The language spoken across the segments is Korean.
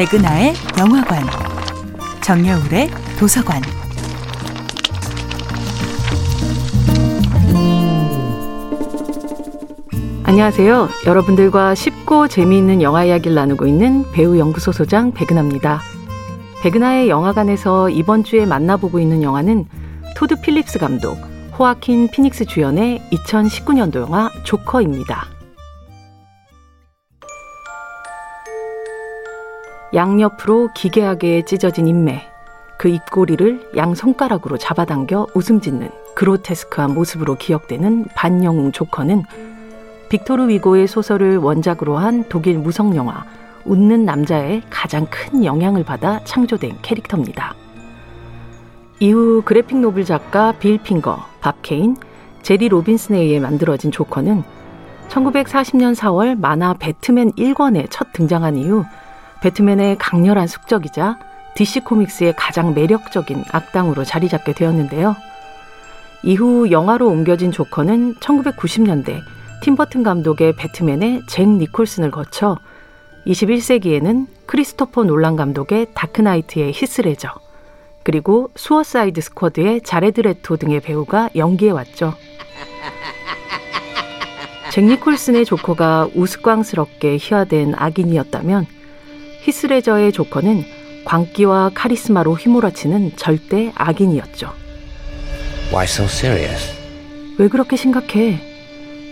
백은하의 영화관, 정여울의 도서관. 안녕하세요. 여러분들과 쉽고 재미있는 영화 이야기를 나누고 있는 배우 연구소 소장 백은하입니다. 백은하의 영화관에서 이번 주에 만나보고 있는 영화는 토드 필립스 감독, 호아킨 피닉스 주연의 2019년도 영화 조커입니다. 양옆으로 기괴하게 찢어진 입매, 그 입꼬리를 양 손가락으로 잡아당겨 웃음 짓는 그로테스크한 모습으로 기억되는 반영웅 조커는 빅토르 위고의 소설을 원작으로 한 독일 무성 영화 웃는 남자에 가장 큰 영향을 받아 창조된 캐릭터입니다. 이후 그래픽 노블 작가 빌 핑거, 밥 케인, 제리 로빈슨에 의해 만들어진 조커는 1940년 4월 만화 배트맨 1권에 첫 등장한 이후 배트맨의 강렬한 숙적이자 DC 코믹스의 가장 매력적인 악당으로 자리 잡게 되었는데요. 이후 영화로 옮겨진 조커는 1990년대 팀버튼 감독의 배트맨의 잭 니콜슨을 거쳐 21세기에는 크리스토퍼 놀란 감독의 다크나이트의 히스레저, 그리고 수어사이드 스쿼드의 자레드 레토 등의 배우가 연기해왔죠. 잭 니콜슨의 조커가 우스꽝스럽게 희화된 악인이었다면 히스레저의 조커는 광기와 카리스마로 휘몰아치는 절대 악인이었죠. Why so serious? 왜 그렇게 심각해?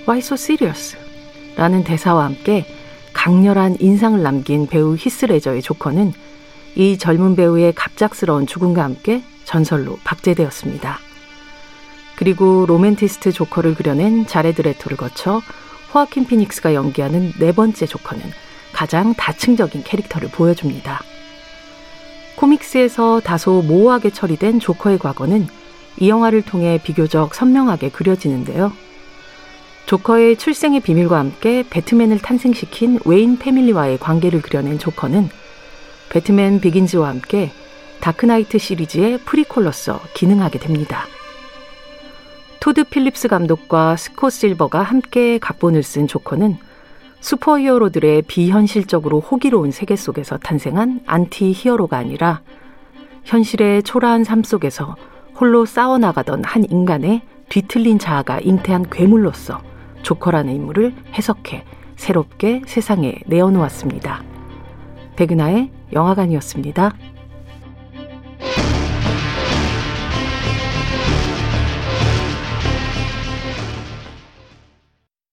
Why so serious? 라는 대사와 함께 강렬한 인상을 남긴 배우 히스레저의 조커는 이 젊은 배우의 갑작스러운 죽음과 함께 전설로 박제되었습니다. 그리고 로맨티스트 조커를 그려낸 자레드 레토를 거쳐 호아킨 피닉스가 연기하는 네 번째 조커는 가장 다층적인 캐릭터를 보여줍니다. 코믹스에서 다소 모호하게 처리된 조커의 과거는 이 영화를 통해 비교적 선명하게 그려지는데요. 조커의 출생의 비밀과 함께 배트맨을 탄생시킨 웨인 패밀리와의 관계를 그려낸 조커는 배트맨 비긴즈와 함께 다크나이트 시리즈의 프리퀄로서 기능하게 됩니다. 토드 필립스 감독과 스콧 실버가 함께 각본을 쓴 조커는 슈퍼 히어로들의 비현실적으로 호기로운 세계 속에서 탄생한 안티 히어로가 아니라 현실의 초라한 삶 속에서 홀로 싸워나가던 한 인간의 뒤틀린 자아가 잉태한 괴물로서 조커라는 인물을 해석해 새롭게 세상에 내어놓았습니다. 백은하의 영화관이었습니다.